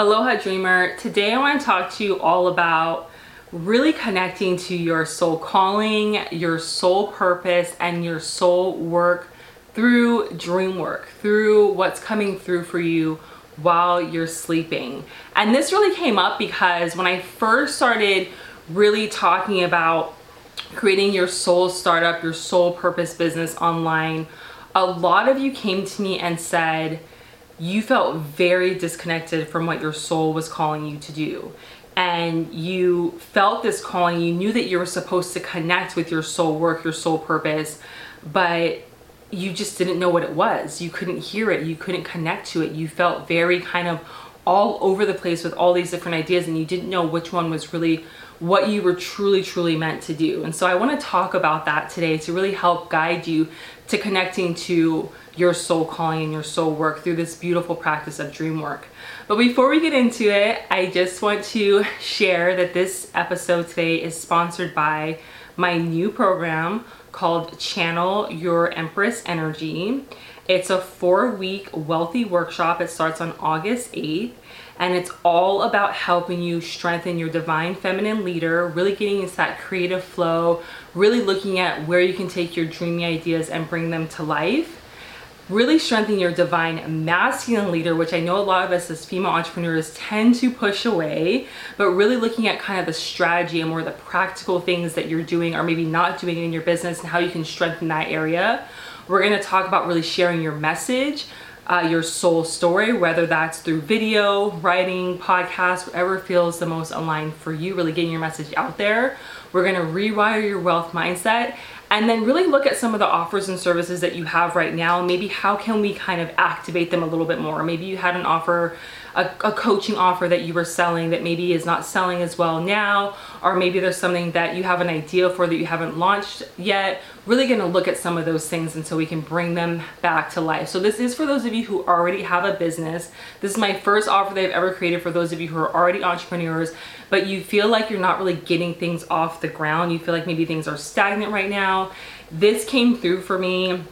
Aloha Dreamer. Today I want to talk to you all about really connecting to your soul calling, your soul purpose, and your soul work through dream work, through what's coming through for you while you're sleeping. And this really came up because when I first started really talking about creating your soul startup, your soul purpose business online, a lot of you came to me and said, you felt very disconnected from what your soul was calling you to do. And you felt this calling, you knew that you were supposed to connect with your soul work, your soul purpose, but you just didn't know what it was. You couldn't hear it, you couldn't connect to it. You felt very kind of all over the place with all these different ideas, and you didn't know which one was really what you were truly, truly meant to do. And so I want to talk about that today to really help guide you to connecting to your soul calling and your soul work through this beautiful practice of dream work. But before we get into it, I just want to share that this episode today is sponsored by my new program called Channel Your Empress Energy. It's a four week wealthy workshop. It starts on August 8th and it's all about helping you strengthen your divine feminine leader, really getting into that creative flow, really looking at where you can take your dreamy ideas and bring them to life really strengthen your divine masculine leader, which I know a lot of us as female entrepreneurs tend to push away, but really looking at kind of the strategy and more the practical things that you're doing or maybe not doing in your business and how you can strengthen that area. We're gonna talk about really sharing your message, uh, your soul story, whether that's through video, writing, podcast, whatever feels the most aligned for you, really getting your message out there. We're gonna rewire your wealth mindset and then really look at some of the offers and services that you have right now. Maybe how can we kind of activate them a little bit more? Maybe you had an offer, a, a, coaching offer that you were selling that maybe is not selling as well now, or maybe there's something that you have an idea for that you haven't launched yet. Really gonna look at some of those things until we can bring them back to life. So this is for those of you who already have a business. This is my first offer that I've ever created for those of you who are already entrepreneurs but you feel like you're not really getting things off the ground. You feel like maybe things are stagnant right now. This came through for me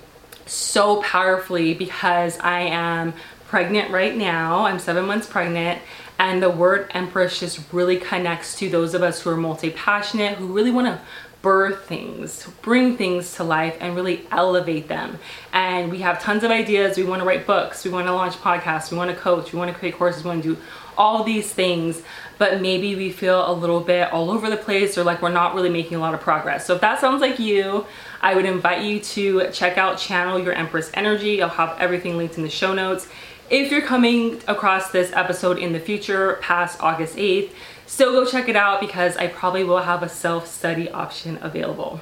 so powerfully because I am pregnant right now. I'm seven months pregnant and the word empress just really connects to those of us who are multi-passionate, who really want to birth things, bring things to life and really elevate them. And we have tons of ideas. We want to write books, we want to launch podcasts, we want to coach, we want to create courses, we want to do all these things but maybe we feel a little bit all over the place or like we're not really making a lot of progress. So if that sounds like you, I would invite you to check out Channel Your Empress Energy. I'll have everything linked in the show notes. If you're coming across this episode in the future past August 8th, still go check it out because I probably will have a self-study option available.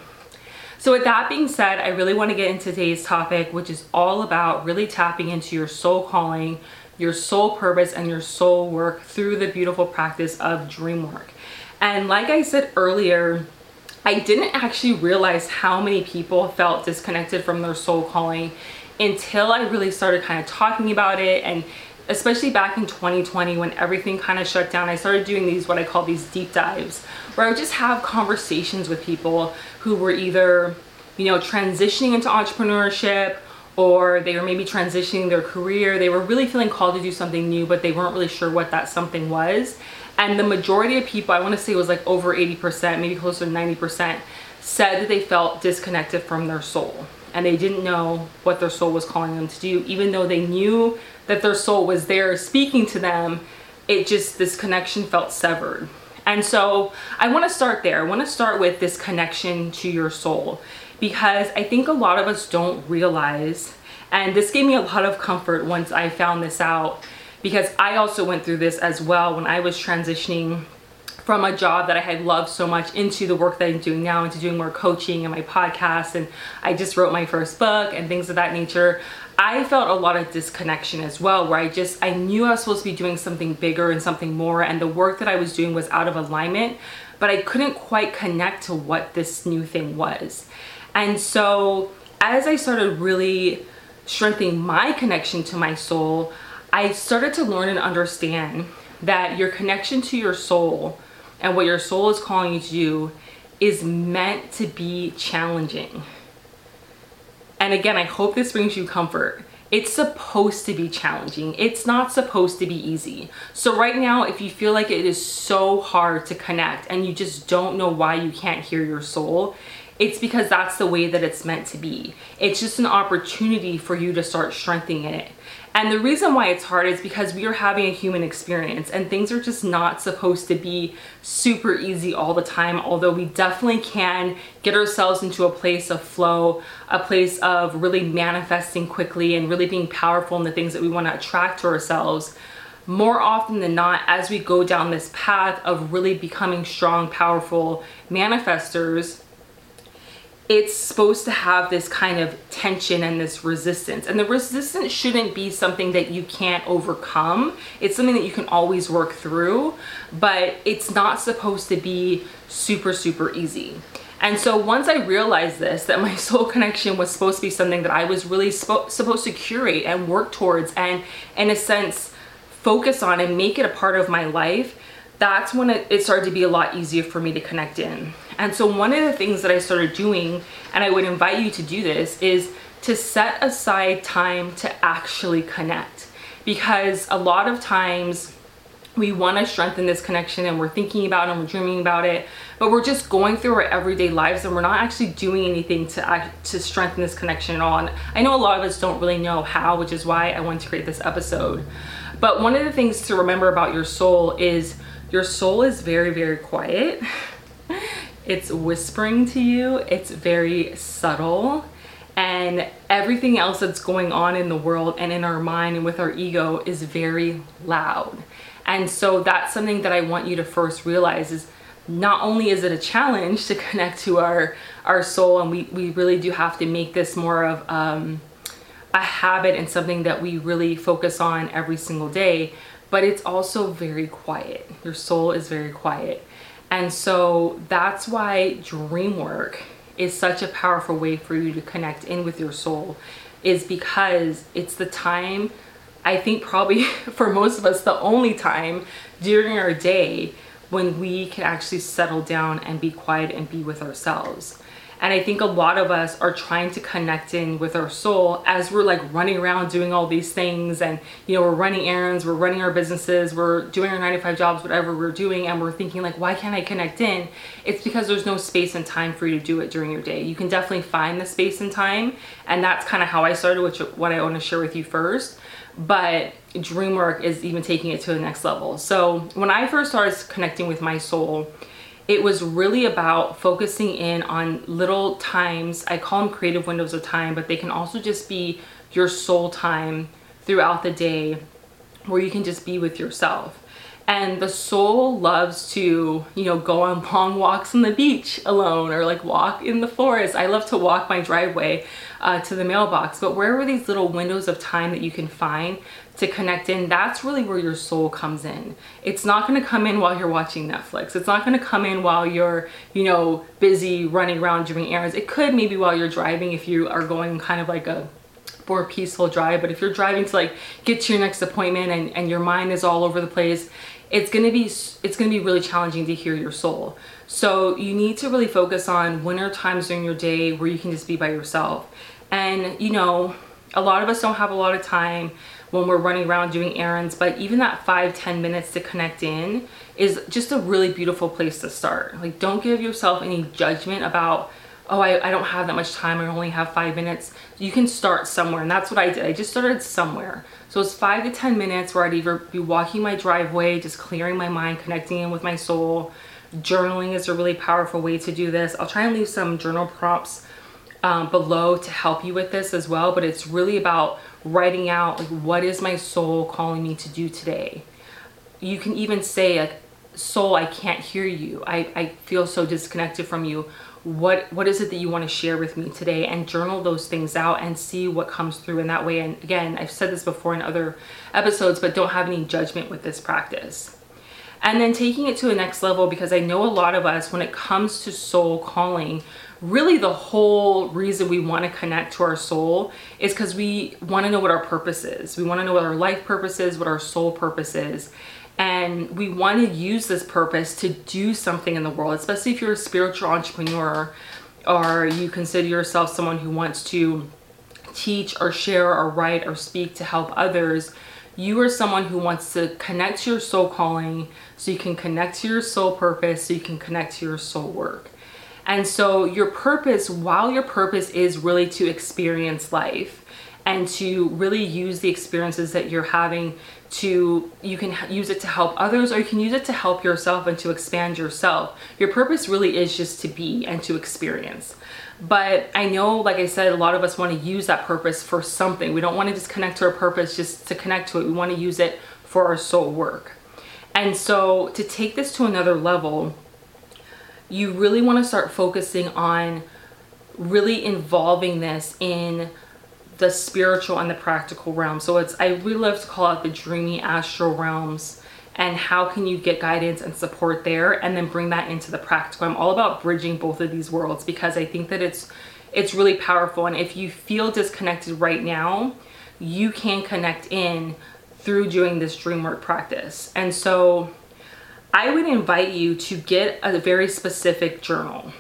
So with that being said, I really want to get into today's topic, which is all about really tapping into your soul calling, your soul purpose and your soul work through the beautiful practice of dream work. And like I said earlier, I didn't actually realize how many people felt disconnected from their soul calling until I really started kind of talking about it and especially back in 2020 when everything kind of shut down, I started doing these what I call these deep dives where I would just have conversations with people who were either, you know, transitioning into entrepreneurship or they were maybe transitioning their career. They were really feeling called to do something new, but they weren't really sure what that something was. And the majority of people, I want to say was like over 80%, maybe closer to 90%, said that they felt disconnected from their soul. And they didn't know what their soul was calling them to do. Even though they knew that their soul was there speaking to them, it just, this connection felt severed. And so I want to start there. I want to start with this connection to your soul because I think a lot of us don't realize, and this gave me a lot of comfort once I found this out because I also went through this as well when I was transitioning from a job that I had loved so much into the work that I'm doing now, into doing more coaching and my podcast. And I just wrote my first book and things of that nature. I felt a lot of disconnection as well, where I just, I knew I was supposed to be doing something bigger and something more. And the work that I was doing was out of alignment, but I couldn't quite connect to what this new thing was. And so as I started really strengthening my connection to my soul, I started to learn and understand that your connection to your soul and what your soul is calling you to do is meant to be challenging. And again, I hope this brings you comfort. it's supposed to be challenging. It's not supposed to be easy. So right now, if you feel like it is so hard to connect and you just don't know why you can't hear your soul, it's because that's the way that it's meant to be. It's just an opportunity for you to start strengthening it. And the reason why it's hard is because we are having a human experience and things are just not supposed to be super easy all the time, although we definitely can get ourselves into a place of flow, a place of really manifesting quickly and really being powerful in the things that we want to attract to ourselves. More often than not, as we go down this path of really becoming strong, powerful manifestors, it's supposed to have this kind of tension and this resistance. And the resistance shouldn't be something that you can't overcome. It's something that you can always work through, but it's not supposed to be super, super easy. And so once I realized this, that my soul connection was supposed to be something that I was really supposed to curate and work towards and, in a sense, focus on and make it a part of my life, that's when it, it started to be a lot easier for me to connect in. And so one of the things that I started doing, and I would invite you to do this, is to set aside time to actually connect. Because a lot of times we want to strengthen this connection and we're thinking about it and we're dreaming about it, but we're just going through our everyday lives and we're not actually doing anything to act, to strengthen this connection at all. And I know a lot of us don't really know how, which is why I wanted to create this episode. But one of the things to remember about your soul is your soul is very, very quiet. It's whispering to you. It's very subtle. And everything else that's going on in the world and in our mind and with our ego is very loud. And so that's something that I want you to first realize is not only is it a challenge to connect to our our soul and we, we really do have to make this more of um, a habit and something that we really focus on every single day but it's also very quiet your soul is very quiet and so that's why dream work is such a powerful way for you to connect in with your soul is because it's the time I think probably for most of us the only time during our day when we can actually settle down and be quiet and be with ourselves. And I think a lot of us are trying to connect in with our soul as we're like running around doing all these things and, you know, we're running errands, we're running our businesses, we're doing our 9 to 5 jobs, whatever we're doing, and we're thinking like, why can't I connect in? It's because there's no space and time for you to do it during your day. You can definitely find the space and time, and that's kind of how I started, which what I want to share with you first. But dream work is even taking it to the next level. So when I first started connecting with my soul, it was really about focusing in on little times. I call them creative windows of time, but they can also just be your soul time throughout the day where you can just be with yourself. And the soul loves to, you know, go on long walks on the beach alone or like walk in the forest. I love to walk my driveway uh, to the mailbox, but where are these little windows of time that you can find to connect in, that's really where your soul comes in. It's not gonna come in while you're watching Netflix. It's not gonna come in while you're, you know, busy running around doing errands. It could maybe while you're driving if you are going kind of like a more peaceful drive. But if you're driving to like get to your next appointment and, and your mind is all over the place, it's gonna be it's gonna be really challenging to hear your soul. So you need to really focus on when are times during your day where you can just be by yourself. And you know, a lot of us don't have a lot of time when we're running around doing errands, but even that five ten minutes to connect in is just a really beautiful place to start. Like don't give yourself any judgment about, oh, I, I don't have that much time, I only have five minutes. You can start somewhere, and that's what I did. I just started somewhere. So it's five to 10 minutes where I'd either be walking my driveway, just clearing my mind, connecting in with my soul. Journaling is a really powerful way to do this. I'll try and leave some journal prompts um, below to help you with this as well, but it's really about writing out like what is my soul calling me to do today? You can even say like soul i can't hear you. I, I feel so disconnected from you. What what is it that you want to share with me today? And journal those things out and see what comes through in that way. And again i've said this before in other episodes but don't have any judgment with this practice. And then taking it to the next level because i know a lot of us when it comes to soul calling really the whole reason we want to connect to our soul is because we want to know what our purpose is. We want to know what our life purpose is, what our soul purpose is. And we want to use this purpose to do something in the world, especially if you're a spiritual entrepreneur or you consider yourself someone who wants to teach or share or write or speak to help others, you are someone who wants to connect to your soul calling so you can connect to your soul purpose, so you can connect to your soul work. And so, your purpose, while your purpose is really to experience life and to really use the experiences that you're having to, you can use it to help others or you can use it to help yourself and to expand yourself. Your purpose really is just to be and to experience. But I know, like I said, a lot of us want to use that purpose for something. We don't want to just connect to our purpose just to connect to it. We want to use it for our soul work. And so to take this to another level, you really want to start focusing on really involving this in the spiritual and the practical realm. So it's I really love to call it the dreamy astral realms and how can you get guidance and support there and then bring that into the practical. I'm all about bridging both of these worlds because I think that it's it's really powerful and if you feel disconnected right now, you can connect in through doing this dream work practice. And so I would invite you to get a very specific journal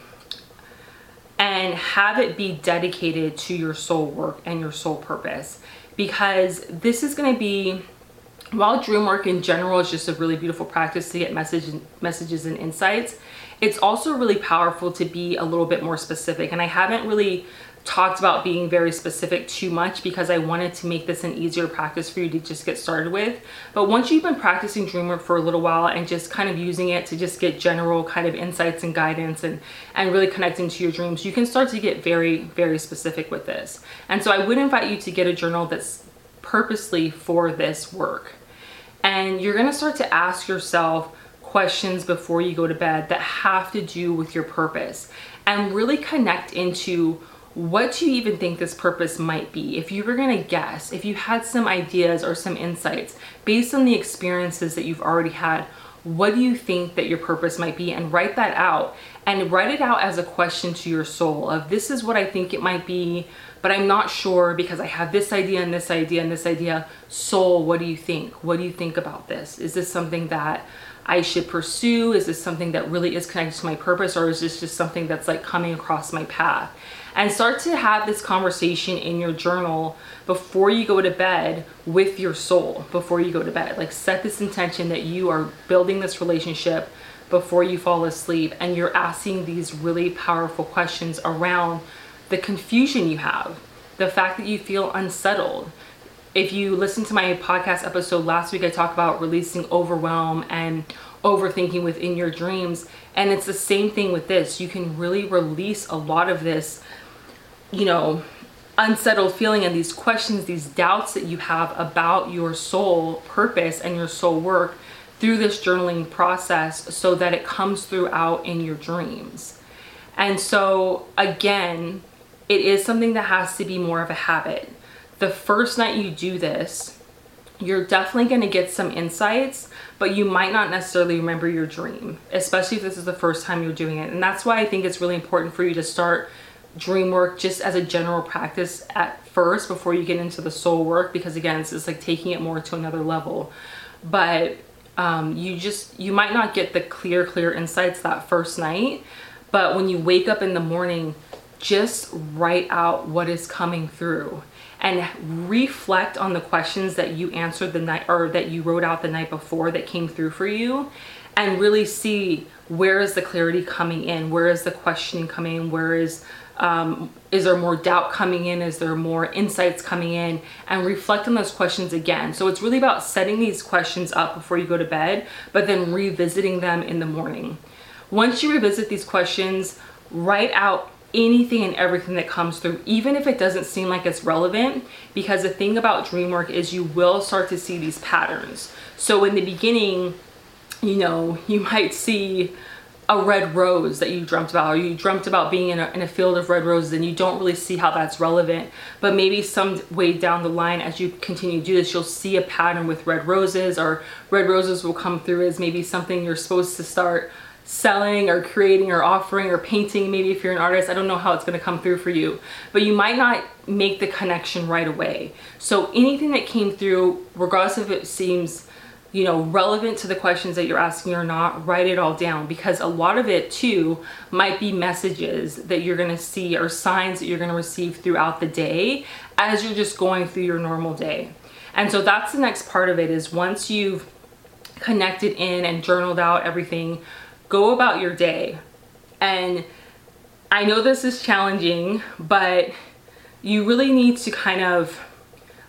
and have it be dedicated to your soul work and your soul purpose because this is going to be while dream work in general is just a really beautiful practice to get message, messages and insights, it's also really powerful to be a little bit more specific. And I haven't really talked about being very specific too much because I wanted to make this an easier practice for you to just get started with. But once you've been practicing dream work for a little while and just kind of using it to just get general kind of insights and guidance and, and really connecting to your dreams, you can start to get very, very specific with this. And so I would invite you to get a journal that's purposely for this work. And you're gonna start to ask yourself questions before you go to bed that have to do with your purpose and really connect into what do you even think this purpose might be? If you were gonna guess, if you had some ideas or some insights based on the experiences that you've already had, what do you think that your purpose might be? And write that out and write it out as a question to your soul of this is what I think it might be, but I'm not sure because I have this idea and this idea and this idea. Soul, what do you think? What do you think about this? Is this something that I should pursue? Is this something that really is connected to my purpose or is this just something that's like coming across my path? And start to have this conversation in your journal before you go to bed with your soul, before you go to bed. Like set this intention that you are building this relationship before you fall asleep and you're asking these really powerful questions around the confusion you have, the fact that you feel unsettled, if you listen to my podcast episode last week, I talked about releasing overwhelm and overthinking within your dreams. And it's the same thing with this. You can really release a lot of this, you know, unsettled feeling and these questions, these doubts that you have about your soul purpose and your soul work through this journaling process so that it comes throughout in your dreams. And so, again, it is something that has to be more of a habit the first night you do this, you're definitely going to get some insights, but you might not necessarily remember your dream, especially if this is the first time you're doing it. And that's why I think it's really important for you to start dream work just as a general practice at first before you get into the soul work because again it's just like taking it more to another level. But um, you just you might not get the clear clear insights that first night but when you wake up in the morning just write out what is coming through and reflect on the questions that you answered the night or that you wrote out the night before that came through for you and really see where is the clarity coming in where is the questioning coming in where is um, is there more doubt coming in? Is there more insights coming in? And reflect on those questions again. So it's really about setting these questions up before you go to bed but then revisiting them in the morning. Once you revisit these questions write out anything and everything that comes through, even if it doesn't seem like it's relevant, because the thing about dream work is you will start to see these patterns. So in the beginning, you know, you might see a red rose that you dreamt about or you dreamt about being in a, in a field of red roses and you don't really see how that's relevant. But maybe some way down the line as you continue to do this you'll see a pattern with red roses or red roses will come through as maybe something you're supposed to start selling or creating or offering or painting maybe if you're an artist. I don't know how it's going to come through for you but you might not make the connection right away. So anything that came through regardless if it seems you know, relevant to the questions that you're asking or not, write it all down because a lot of it too might be messages that you're gonna see or signs that you're gonna receive throughout the day as you're just going through your normal day. And so that's the next part of it is once you've connected in and journaled out everything, go about your day. And I know this is challenging, but you really need to kind of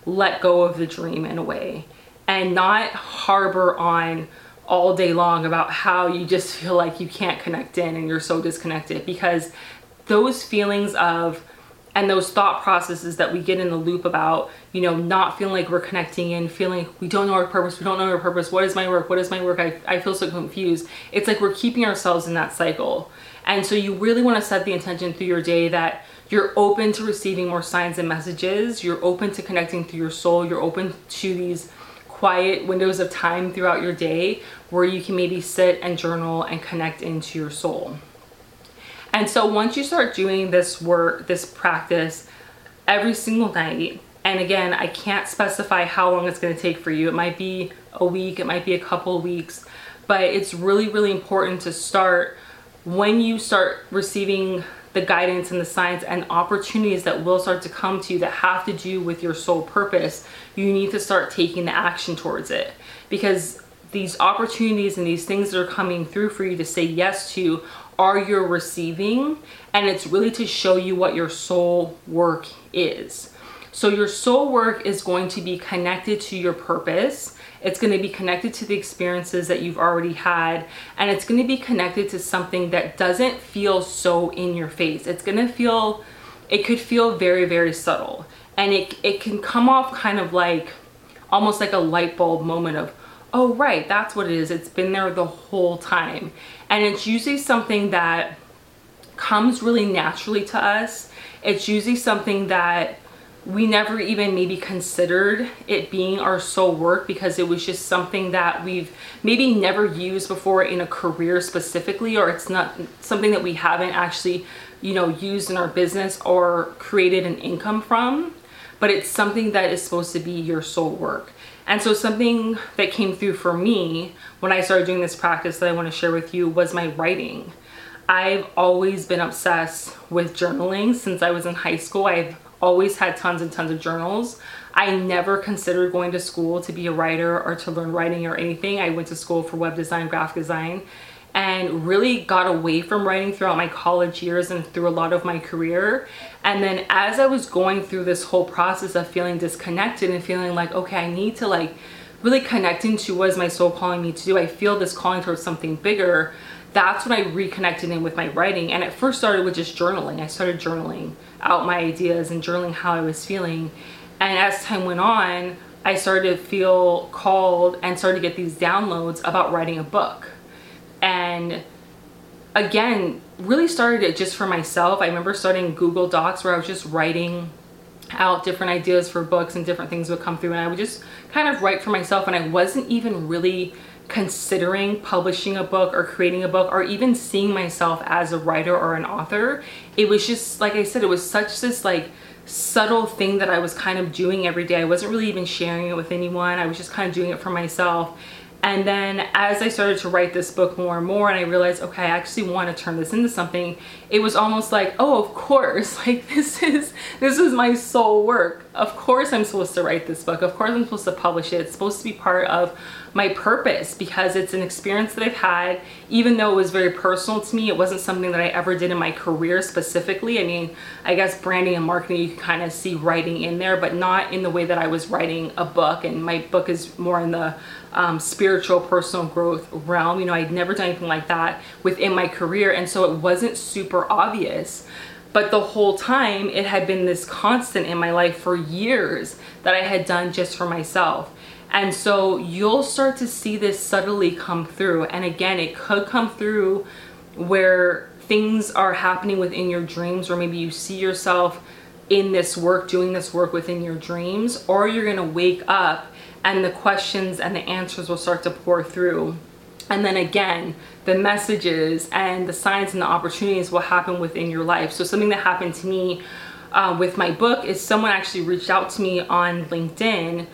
let go of the dream in a way and not harbor on all day long about how you just feel like you can't connect in and you're so disconnected because those feelings of and those thought processes that we get in the loop about, you know, not feeling like we're connecting in, feeling we don't know our purpose, we don't know our purpose, what is my work, what is my work, I, I feel so confused. It's like we're keeping ourselves in that cycle. And so you really want to set the intention through your day that you're open to receiving more signs and messages, you're open to connecting through your soul, you're open to these quiet windows of time throughout your day where you can maybe sit and journal and connect into your soul. And so once you start doing this work, this practice every single night, and again, I can't specify how long it's going to take for you. It might be a week, it might be a couple weeks, but it's really, really important to start when you start receiving the guidance and the signs and opportunities that will start to come to you that have to do with your soul purpose, you need to start taking the action towards it. Because these opportunities and these things that are coming through for you to say yes to are you receiving and it's really to show you what your soul work is. So your soul work is going to be connected to your purpose it's going to be connected to the experiences that you've already had. And it's going to be connected to something that doesn't feel so in your face. It's going to feel, it could feel very, very subtle. And it, it can come off kind of like, almost like a light bulb moment of, oh, right, that's what it is. It's been there the whole time. And it's usually something that comes really naturally to us. It's usually something that we never even maybe considered it being our soul work because it was just something that we've maybe never used before in a career specifically or it's not something that we haven't actually you know used in our business or created an income from but it's something that is supposed to be your soul work. And so something that came through for me when I started doing this practice that I want to share with you was my writing. I've always been obsessed with journaling since I was in high school. I've always had tons and tons of journals. I never considered going to school to be a writer or to learn writing or anything. I went to school for web design, graphic design, and really got away from writing throughout my college years and through a lot of my career. And then as I was going through this whole process of feeling disconnected and feeling like, okay, I need to like really connect into what is my soul calling me to do. I feel this calling towards something bigger that's when I reconnected in with my writing. And it first started with just journaling. I started journaling out my ideas and journaling how I was feeling. And as time went on, I started to feel called and started to get these downloads about writing a book. And again, really started it just for myself. I remember starting Google Docs where I was just writing out different ideas for books and different things would come through and I would just kind of write for myself and I wasn't even really considering publishing a book or creating a book or even seeing myself as a writer or an author. It was just, like I said, it was such this like subtle thing that I was kind of doing every day. I wasn't really even sharing it with anyone. I was just kind of doing it for myself. And then as I started to write this book more and more and I realized, okay, I actually want to turn this into something, it was almost like, oh, of course, like this is, this is my soul work. Of course I'm supposed to write this book. Of course I'm supposed to publish it. It's supposed to be part of my purpose because it's an experience that I've had, even though it was very personal to me. It wasn't something that I ever did in my career specifically. I mean, I guess branding and marketing, you can kind of see writing in there, but not in the way that I was writing a book. And my book is more in the um, spiritual personal growth realm. You know, I'd never done anything like that within my career. And so it wasn't super obvious. But the whole time, it had been this constant in my life for years that I had done just for myself. And so you'll start to see this subtly come through. And again, it could come through where things are happening within your dreams, or maybe you see yourself in this work, doing this work within your dreams, or you're gonna wake up and the questions and the answers will start to pour through. And then again, the messages and the signs and the opportunities will happen within your life. So something that happened to me uh, with my book is someone actually reached out to me on LinkedIn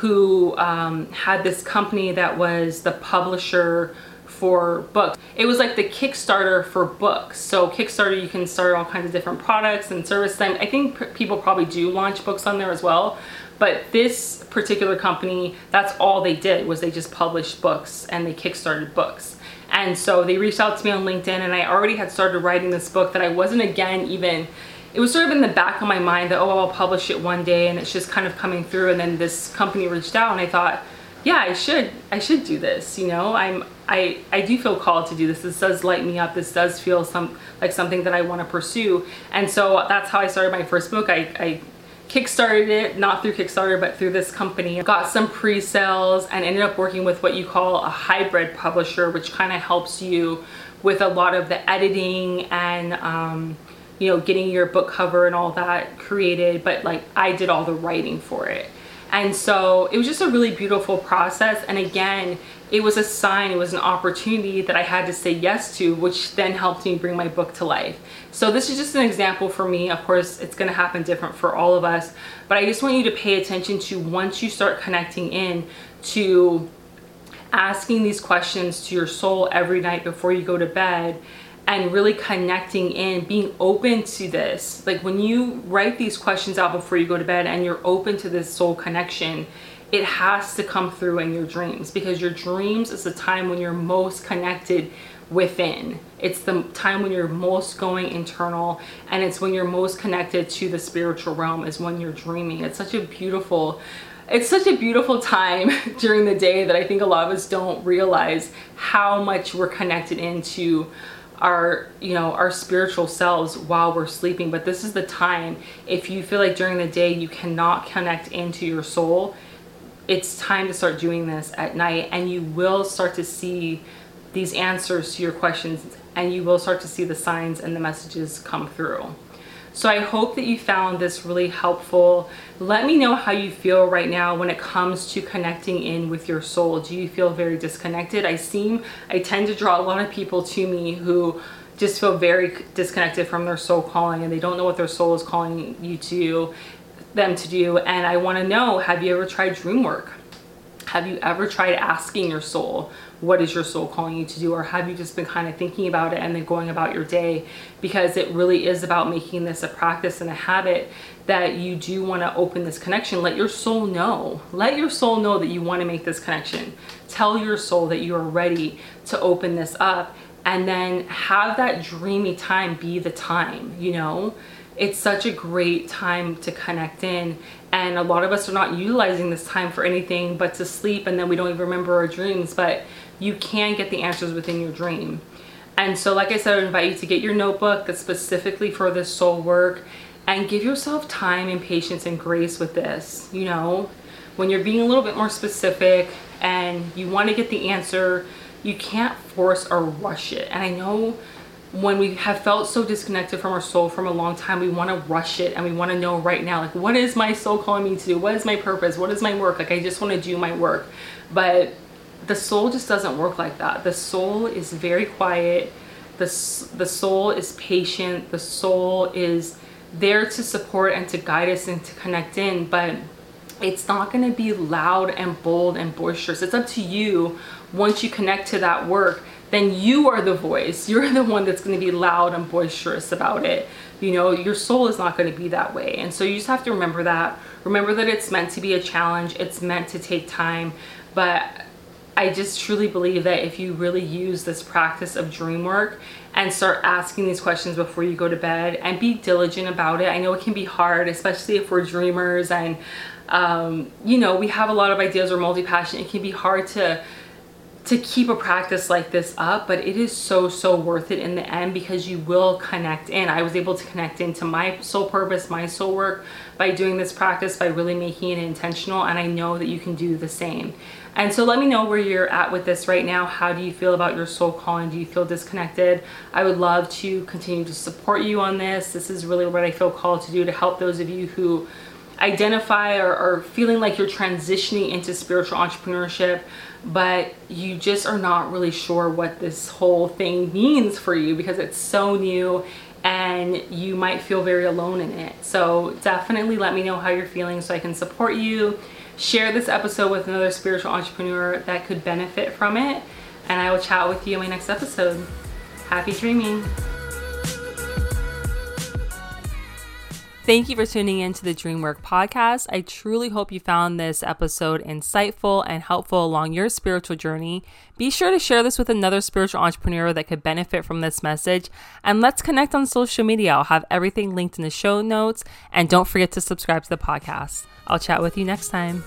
who um, had this company that was the publisher for books. It was like the Kickstarter for books. So Kickstarter, you can start all kinds of different products and services. I think people probably do launch books on there as well. But this particular company, that's all they did was they just published books and they kickstarted books. And so they reached out to me on LinkedIn and I already had started writing this book that I wasn't again even it was sort of in the back of my mind that oh I'll publish it one day and it's just kind of coming through. And then this company reached out and I thought yeah I should I should do this you know? I'm I I do feel called to do this. This does light me up. This does feel some like something that I want to pursue. And so that's how I started my first book. I, I kickstarted it not through Kickstarter but through this company. Got some pre-sales and ended up working with what you call a hybrid publisher which kind of helps you with a lot of the editing and um, you know, getting your book cover and all that created, but like I did all the writing for it. And so it was just a really beautiful process. And again, it was a sign, it was an opportunity that I had to say yes to, which then helped me bring my book to life. So this is just an example for me. Of course, it's gonna happen different for all of us, but I just want you to pay attention to once you start connecting in to asking these questions to your soul every night before you go to bed and really connecting in, being open to this. Like when you write these questions out before you go to bed and you're open to this soul connection, it has to come through in your dreams because your dreams is the time when you're most connected within. It's the time when you're most going internal and it's when you're most connected to the spiritual realm is when you're dreaming. It's such a beautiful it's such a beautiful time during the day that I think a lot of us don't realize how much we're connected into our you know our spiritual selves while we're sleeping. But this is the time if you feel like during the day you cannot connect into your soul it's time to start doing this at night. And you will start to see these answers to your questions and you will start to see the signs and the messages come through so I hope that you found this really helpful. Let me know how you feel right now when it comes to connecting in with your soul. Do you feel very disconnected? I seem, I tend to draw a lot of people to me who just feel very disconnected from their soul calling and they don't know what their soul is calling you to them to do. And I want to know, have you ever tried dream work? Have you ever tried asking your soul, what is your soul calling you to do? Or have you just been kind of thinking about it and then going about your day? Because it really is about making this a practice and a habit that you do want to open this connection. Let your soul know. Let your soul know that you want to make this connection. Tell your soul that you are ready to open this up and then have that dreamy time be the time, you know? It's such a great time to connect in and a lot of us are not utilizing this time for anything but to sleep and then we don't even remember our dreams but you can get the answers within your dream. And so like i said i invite you to get your notebook that's specifically for this soul work and give yourself time and patience and grace with this you know? When you're being a little bit more specific and you want to get the answer you can't force or rush it. And i know when we have felt so disconnected from our soul from a long time, we want to rush it and we want to know right now, like, what is my soul calling me to do? What is my purpose? What is my work? Like, I just want to do my work. But the soul just doesn't work like that. The soul is very quiet. The, the soul is patient. The soul is there to support and to guide us and to connect in. But it's not going to be loud and bold and boisterous. It's up to you once you connect to that work then you are the voice. You're the one that's going to be loud and boisterous about it. You know, your soul is not going to be that way. And so you just have to remember that. Remember that it's meant to be a challenge. It's meant to take time. But I just truly believe that if you really use this practice of dream work and start asking these questions before you go to bed and be diligent about it. I know it can be hard, especially if we're dreamers and, um, you know, we have a lot of ideas or multi-passion. It can be hard to to keep a practice like this up but it is so so worth it in the end because you will connect in. I was able to connect into my soul purpose my soul work by doing this practice by really making it intentional and i know that you can do the same. And so let me know where you're at with this right now. How do you feel about your soul calling? Do you feel disconnected? I would love to continue to support you on this. This is really what i feel called to do to help those of you who identify or, or feeling like you're transitioning into spiritual entrepreneurship but you just are not really sure what this whole thing means for you because it's so new and you might feel very alone in it. So definitely let me know how you're feeling so I can support you, share this episode with another spiritual entrepreneur that could benefit from it. And I will chat with you in my next episode. Happy dreaming. Thank you for tuning in to the Dreamwork podcast. I truly hope you found this episode insightful and helpful along your spiritual journey. Be sure to share this with another spiritual entrepreneur that could benefit from this message. And let's connect on social media. I'll have everything linked in the show notes. And don't forget to subscribe to the podcast. I'll chat with you next time.